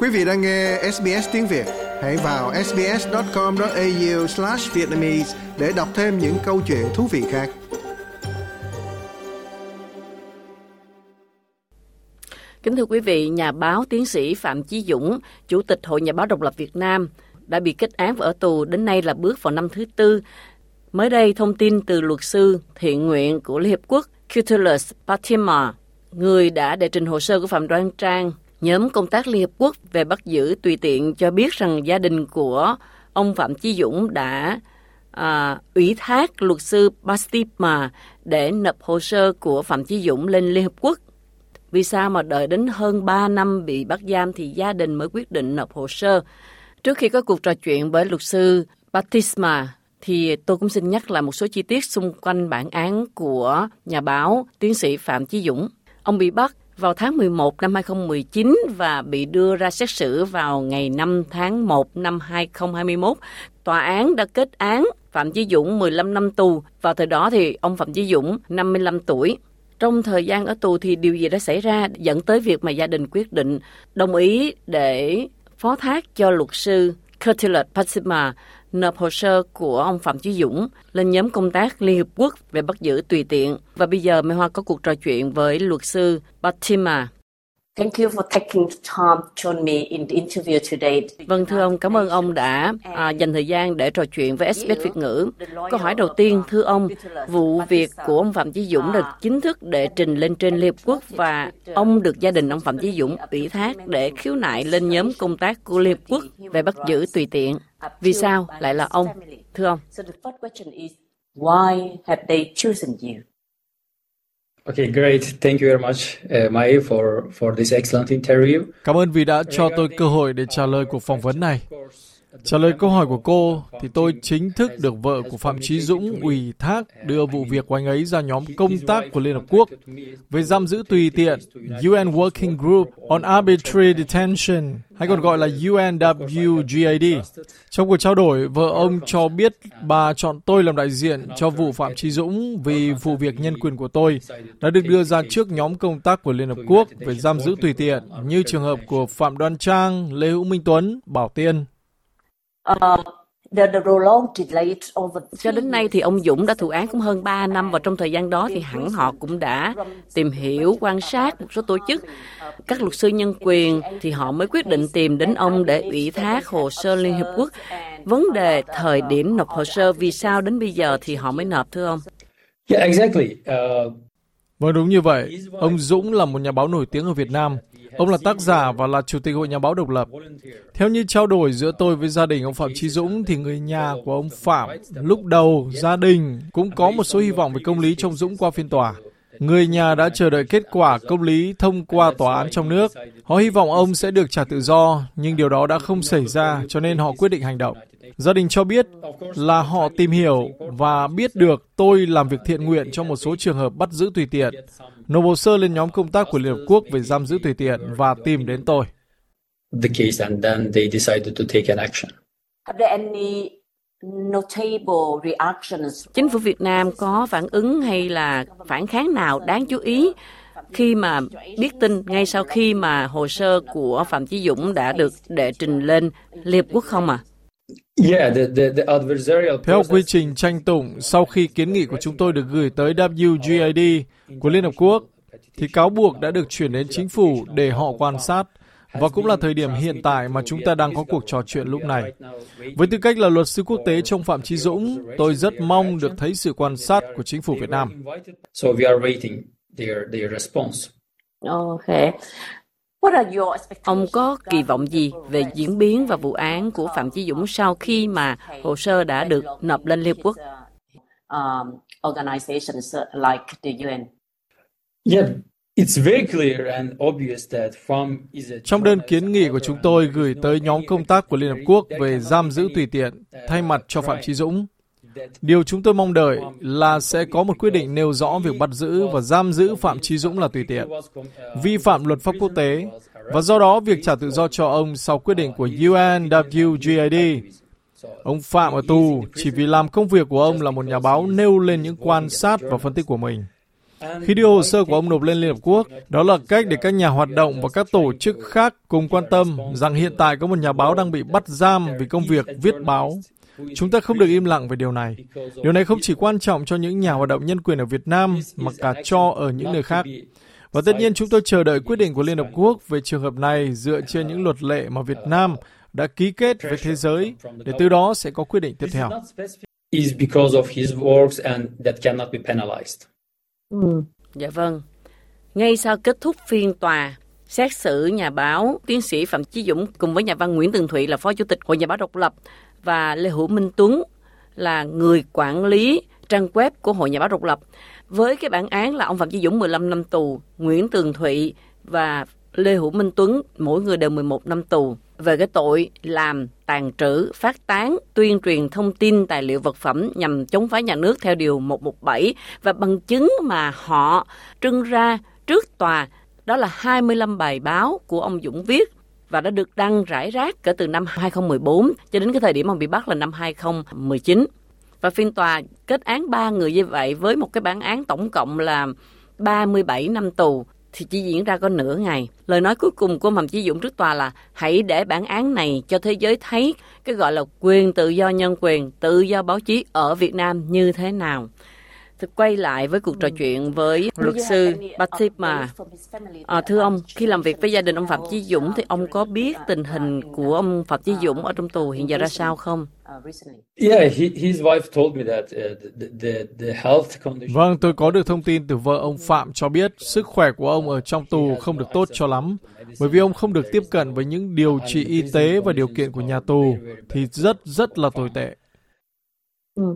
Quý vị đang nghe SBS tiếng Việt, hãy vào sbs.com.au/vietnamese để đọc thêm những câu chuyện thú vị khác. Kính thưa quý vị, nhà báo tiến sĩ Phạm Chí Dũng, Chủ tịch Hội Nhà báo Độc lập Việt Nam, đã bị kết án và ở tù đến nay là bước vào năm thứ tư. Mới đây, thông tin từ luật sư thiện nguyện của Liên Hiệp Quốc Cutulus Patima, người đã đệ trình hồ sơ của Phạm Đoan Trang Nhóm công tác Liên Hợp Quốc về bắt giữ tùy tiện cho biết rằng gia đình của ông Phạm Chí Dũng đã à, ủy thác luật sư Bastima để nộp hồ sơ của Phạm Chí Dũng lên Liên Hợp Quốc. Vì sao mà đợi đến hơn 3 năm bị bắt giam thì gia đình mới quyết định nộp hồ sơ. Trước khi có cuộc trò chuyện với luật sư Batisma, thì tôi cũng xin nhắc lại một số chi tiết xung quanh bản án của nhà báo tiến sĩ Phạm Chí Dũng. Ông bị bắt vào tháng 11 năm 2019 và bị đưa ra xét xử vào ngày 5 tháng 1 năm 2021. Tòa án đã kết án Phạm Chí Dũng 15 năm tù. Vào thời đó thì ông Phạm Chí Dũng 55 tuổi. Trong thời gian ở tù thì điều gì đã xảy ra dẫn tới việc mà gia đình quyết định đồng ý để phó thác cho luật sư Curtilat Passima nộp hồ sơ của ông Phạm Chí Dũng lên nhóm công tác Liên Hiệp Quốc về bắt giữ tùy tiện. Và bây giờ Mai Hoa có cuộc trò chuyện với luật sư Batima. Thank you for taking time to join me in the interview today. Vâng thưa ông, cảm ơn ông đã à, dành thời gian để trò chuyện với SBS Việt ngữ. Câu hỏi đầu tiên, thưa ông, vụ việc của ông Phạm Chí Dũng được chính thức đệ trình lên trên Liên Hợp Quốc và ông được gia đình ông Phạm Chí Dũng ủy thác để khiếu nại lên nhóm công tác của Liên Hợp Quốc về bắt giữ tùy tiện. Vì sao lại là ông, thưa ông? Why have they chosen you? Okay, great. Thank you very much, uh, Mai, for for this excellent interview. Cảm ơn vì đã cho tôi cơ hội để trả lời cuộc phỏng vấn này. Trả lời câu hỏi của cô, thì tôi chính thức được vợ của Phạm Chí Dũng ủy thác đưa vụ việc của anh ấy ra nhóm công tác của Liên Hợp Quốc về giam giữ tùy tiện UN Working Group on Arbitrary Detention, hay còn gọi là UNWGAD. Trong cuộc trao đổi, vợ ông cho biết bà chọn tôi làm đại diện cho vụ Phạm Chí Dũng vì vụ việc nhân quyền của tôi đã được đưa ra trước nhóm công tác của Liên Hợp Quốc về giam giữ tùy tiện như trường hợp của Phạm Đoan Trang, Lê Hữu Minh Tuấn, Bảo Tiên. Uh, cho đến nay thì ông Dũng đã thụ án cũng hơn 3 năm và trong thời gian đó thì hẳn họ cũng đã tìm hiểu, quan sát một số tổ chức, các luật sư nhân quyền thì họ mới quyết định tìm đến ông để ủy thác hồ sơ Liên Hiệp Quốc. Vấn đề thời điểm nộp hồ sơ vì sao đến bây giờ thì họ mới nộp thưa ông? Yeah, exactly. Uh... Vâng đúng như vậy. Ông Dũng là một nhà báo nổi tiếng ở Việt Nam. Ông là tác giả và là chủ tịch hội nhà báo độc lập. Theo như trao đổi giữa tôi với gia đình ông Phạm Chí Dũng thì người nhà của ông Phạm lúc đầu gia đình cũng có một số hy vọng về công lý trong Dũng qua phiên tòa. Người nhà đã chờ đợi kết quả công lý thông qua tòa án trong nước. Họ hy vọng ông sẽ được trả tự do, nhưng điều đó đã không xảy ra cho nên họ quyết định hành động. Gia đình cho biết là họ tìm hiểu và biết được tôi làm việc thiện nguyện trong một số trường hợp bắt giữ tùy tiện, nộp hồ sơ lên nhóm công tác của Liên Hợp Quốc về giam giữ tùy tiện và tìm đến tôi. The case and then they decided to take an action. Have there any notable reactions? Chính phủ Việt Nam có phản ứng hay là phản kháng nào đáng chú ý khi mà biết tin ngay sau khi mà hồ sơ của Phạm Chí Dũng đã được đệ trình lên Liên Hợp Quốc không à? Theo quy trình tranh tụng, sau khi kiến nghị của chúng tôi được gửi tới WGAD của Liên Hợp Quốc, thì cáo buộc đã được chuyển đến chính phủ để họ quan sát, và cũng là thời điểm hiện tại mà chúng ta đang có cuộc trò chuyện lúc này. Với tư cách là luật sư quốc tế trong Phạm Chí Dũng, tôi rất mong được thấy sự quan sát của chính phủ Việt Nam. Okay. Ông có kỳ vọng gì về diễn biến và vụ án của Phạm Chí Dũng sau khi mà hồ sơ đã được nộp lên Liên Hợp Quốc? Um, organizations like the UN. Yeah, It's very clear and obvious that from Trong đơn kiến nghị của chúng tôi gửi tới nhóm công tác của Liên Hợp Quốc về giam giữ tùy tiện thay mặt cho Phạm Chí Dũng, Điều chúng tôi mong đợi là sẽ có một quyết định nêu rõ việc bắt giữ và giam giữ Phạm Chí Dũng là tùy tiện, vi phạm luật pháp quốc tế, và do đó việc trả tự do cho ông sau quyết định của UNWGAD. Ông Phạm ở tù chỉ vì làm công việc của ông là một nhà báo nêu lên những quan sát và phân tích của mình. Khi đưa hồ sơ của ông nộp lên Liên Hợp Quốc, đó là cách để các nhà hoạt động và các tổ chức khác cùng quan tâm rằng hiện tại có một nhà báo đang bị bắt giam vì công việc viết báo. Chúng ta không được im lặng về điều này. Điều này không chỉ quan trọng cho những nhà hoạt động nhân quyền ở Việt Nam, mà cả cho ở những nơi khác. Và tất nhiên chúng tôi chờ đợi quyết định của Liên Hợp Quốc về trường hợp này dựa trên những luật lệ mà Việt Nam đã ký kết với thế giới, để từ đó sẽ có quyết định tiếp theo. Ừ. Dạ vâng. Ngay sau kết thúc phiên tòa, xét xử nhà báo tiến sĩ Phạm Chí Dũng cùng với nhà văn Nguyễn Tường Thụy là phó chủ tịch Hội Nhà báo độc lập và Lê Hữu Minh Tuấn là người quản lý trang web của Hội Nhà báo độc lập. Với cái bản án là ông Phạm Chí Dũng 15 năm tù, Nguyễn Tường Thụy và Lê Hữu Minh Tuấn mỗi người đều 11 năm tù về cái tội làm tàn trữ, phát tán, tuyên truyền thông tin tài liệu vật phẩm nhằm chống phá nhà nước theo điều 117 và bằng chứng mà họ trưng ra trước tòa đó là 25 bài báo của ông Dũng viết và đã được đăng rải rác kể từ năm 2014 cho đến cái thời điểm ông bị bắt là năm 2019. Và phiên tòa kết án ba người như vậy với một cái bản án tổng cộng là 37 năm tù thì chỉ diễn ra có nửa ngày. Lời nói cuối cùng của Mầm Chí Dũng trước tòa là hãy để bản án này cho thế giới thấy cái gọi là quyền tự do nhân quyền, tự do báo chí ở Việt Nam như thế nào. Quay lại với cuộc trò chuyện với luật sư Batima. À, thưa ông, khi làm việc với gia đình ông Phạm Chí Dũng thì ông có biết tình hình của ông Phạm Chí Dũng ở trong tù hiện giờ ra sao không? Yeah, he, his wife told me that uh, the, the, the health condition... Vâng, tôi có được thông tin từ vợ ông Phạm cho biết sức khỏe của ông ở trong tù không được tốt cho lắm, bởi vì ông không được tiếp cận với những điều trị y tế và điều kiện của nhà tù thì rất rất là tồi tệ. Ừ.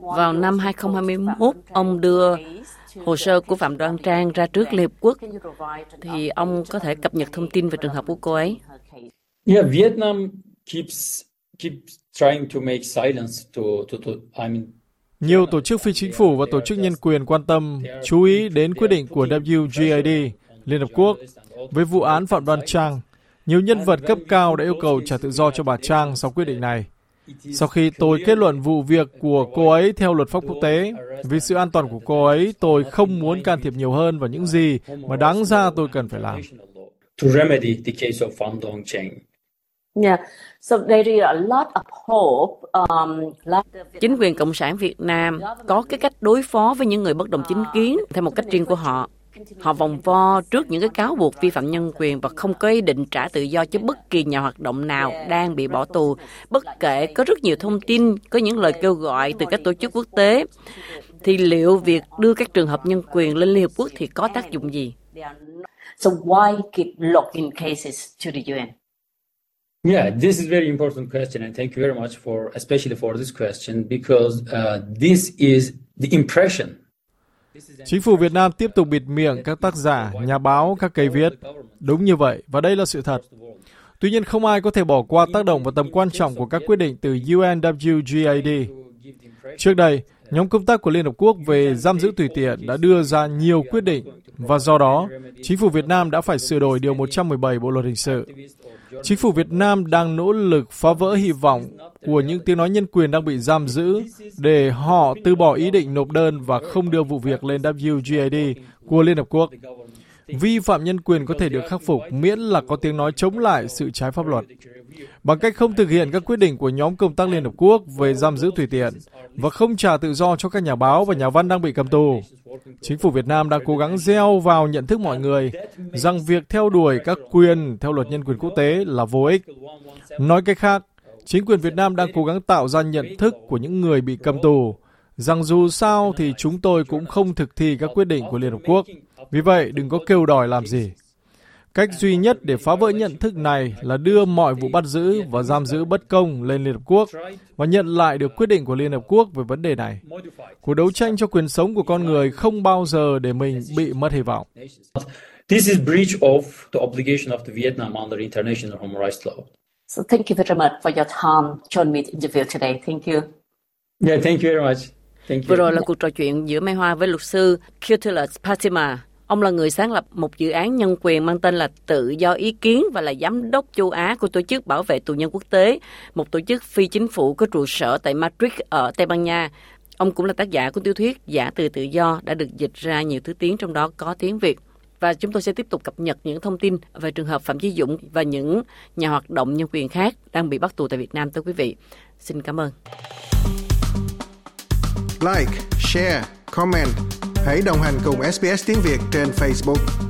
Vào năm 2021, ông đưa hồ sơ của Phạm Đoan Trang ra trước Liên Hợp Quốc, thì ông có thể cập nhật thông tin về trường hợp của cô ấy. Yeah, Vietnam keeps keeps trying to make silence to to to I mean nhiều tổ chức phi chính phủ và tổ chức nhân quyền quan tâm, chú ý đến quyết định của WGAD, Liên Hợp Quốc, với vụ án Phạm Đoan Trang. Nhiều nhân vật cấp cao đã yêu cầu trả tự do cho bà Trang sau quyết định này. Sau khi tôi kết luận vụ việc của cô ấy theo luật pháp quốc tế, vì sự an toàn của cô ấy, tôi không muốn can thiệp nhiều hơn vào những gì mà đáng ra tôi cần phải làm. Um, Chính quyền Cộng sản Việt Nam có cái cách đối phó với những người bất đồng chính kiến theo một cách riêng của họ. Họ vòng vo trước những cái cáo buộc vi phạm nhân quyền và không có ý định trả tự do cho bất kỳ nhà hoạt động nào đang bị bỏ tù, bất kể có rất nhiều thông tin, có những lời kêu gọi từ các tổ chức quốc tế. Thì liệu việc đưa các trường hợp nhân quyền lên Liên Hợp Quốc thì có tác dụng gì? So why keep locking cases to the UN? Yeah, this is very important question, and thank you very much for, especially for this question, because uh, this is the impression. Chính phủ Việt Nam tiếp tục bịt miệng các tác giả, nhà báo, các cây viết. Đúng như vậy, và đây là sự thật. Tuy nhiên, không ai có thể bỏ qua tác động và tầm quan trọng của các quyết định từ UNWGAD. Trước đây, nhóm công tác của Liên Hợp Quốc về giam giữ tùy tiện đã đưa ra nhiều quyết định, và do đó, chính phủ Việt Nam đã phải sửa đổi Điều 117 Bộ Luật Hình sự. Chính phủ Việt Nam đang nỗ lực phá vỡ hy vọng của những tiếng nói nhân quyền đang bị giam giữ để họ từ bỏ ý định nộp đơn và không đưa vụ việc lên WGAD của Liên Hợp Quốc. Vi phạm nhân quyền có thể được khắc phục miễn là có tiếng nói chống lại sự trái pháp luật. Bằng cách không thực hiện các quyết định của nhóm công tác Liên Hợp Quốc về giam giữ tùy tiện và không trả tự do cho các nhà báo và nhà văn đang bị cầm tù, chính phủ Việt Nam đang cố gắng gieo vào nhận thức mọi người rằng việc theo đuổi các quyền theo luật nhân quyền quốc tế là vô ích. Nói cách khác, chính quyền Việt Nam đang cố gắng tạo ra nhận thức của những người bị cầm tù rằng dù sao thì chúng tôi cũng không thực thi các quyết định của Liên Hợp Quốc. Vì vậy, đừng có kêu đòi làm gì. Cách duy nhất để phá vỡ nhận thức này là đưa mọi vụ bắt giữ và giam giữ bất công lên Liên Hợp Quốc và nhận lại được quyết định của Liên Hợp Quốc về vấn đề này. Cuộc đấu tranh cho quyền sống của con người không bao giờ để mình bị mất hy vọng. This is breach of the obligation of the Vietnam under international human rights law. So thank you very much for your time, John Mead interview today. Thank you. Yeah, thank you very much. Thank you. Vừa rồi là cuộc trò chuyện giữa Mai Hoa với luật sư Kutulas Patima. Ông là người sáng lập một dự án nhân quyền mang tên là Tự do ý kiến và là giám đốc châu Á của Tổ chức Bảo vệ tù nhân quốc tế, một tổ chức phi chính phủ có trụ sở tại Madrid ở Tây Ban Nha. Ông cũng là tác giả của tiểu thuyết Giả từ tự do đã được dịch ra nhiều thứ tiếng trong đó có tiếng Việt. Và chúng tôi sẽ tiếp tục cập nhật những thông tin về trường hợp Phạm Chí Dũng và những nhà hoạt động nhân quyền khác đang bị bắt tù tại Việt Nam tới quý vị. Xin cảm ơn. Like, share, comment. Hãy đồng hành cùng SBS tiếng Việt trên Facebook.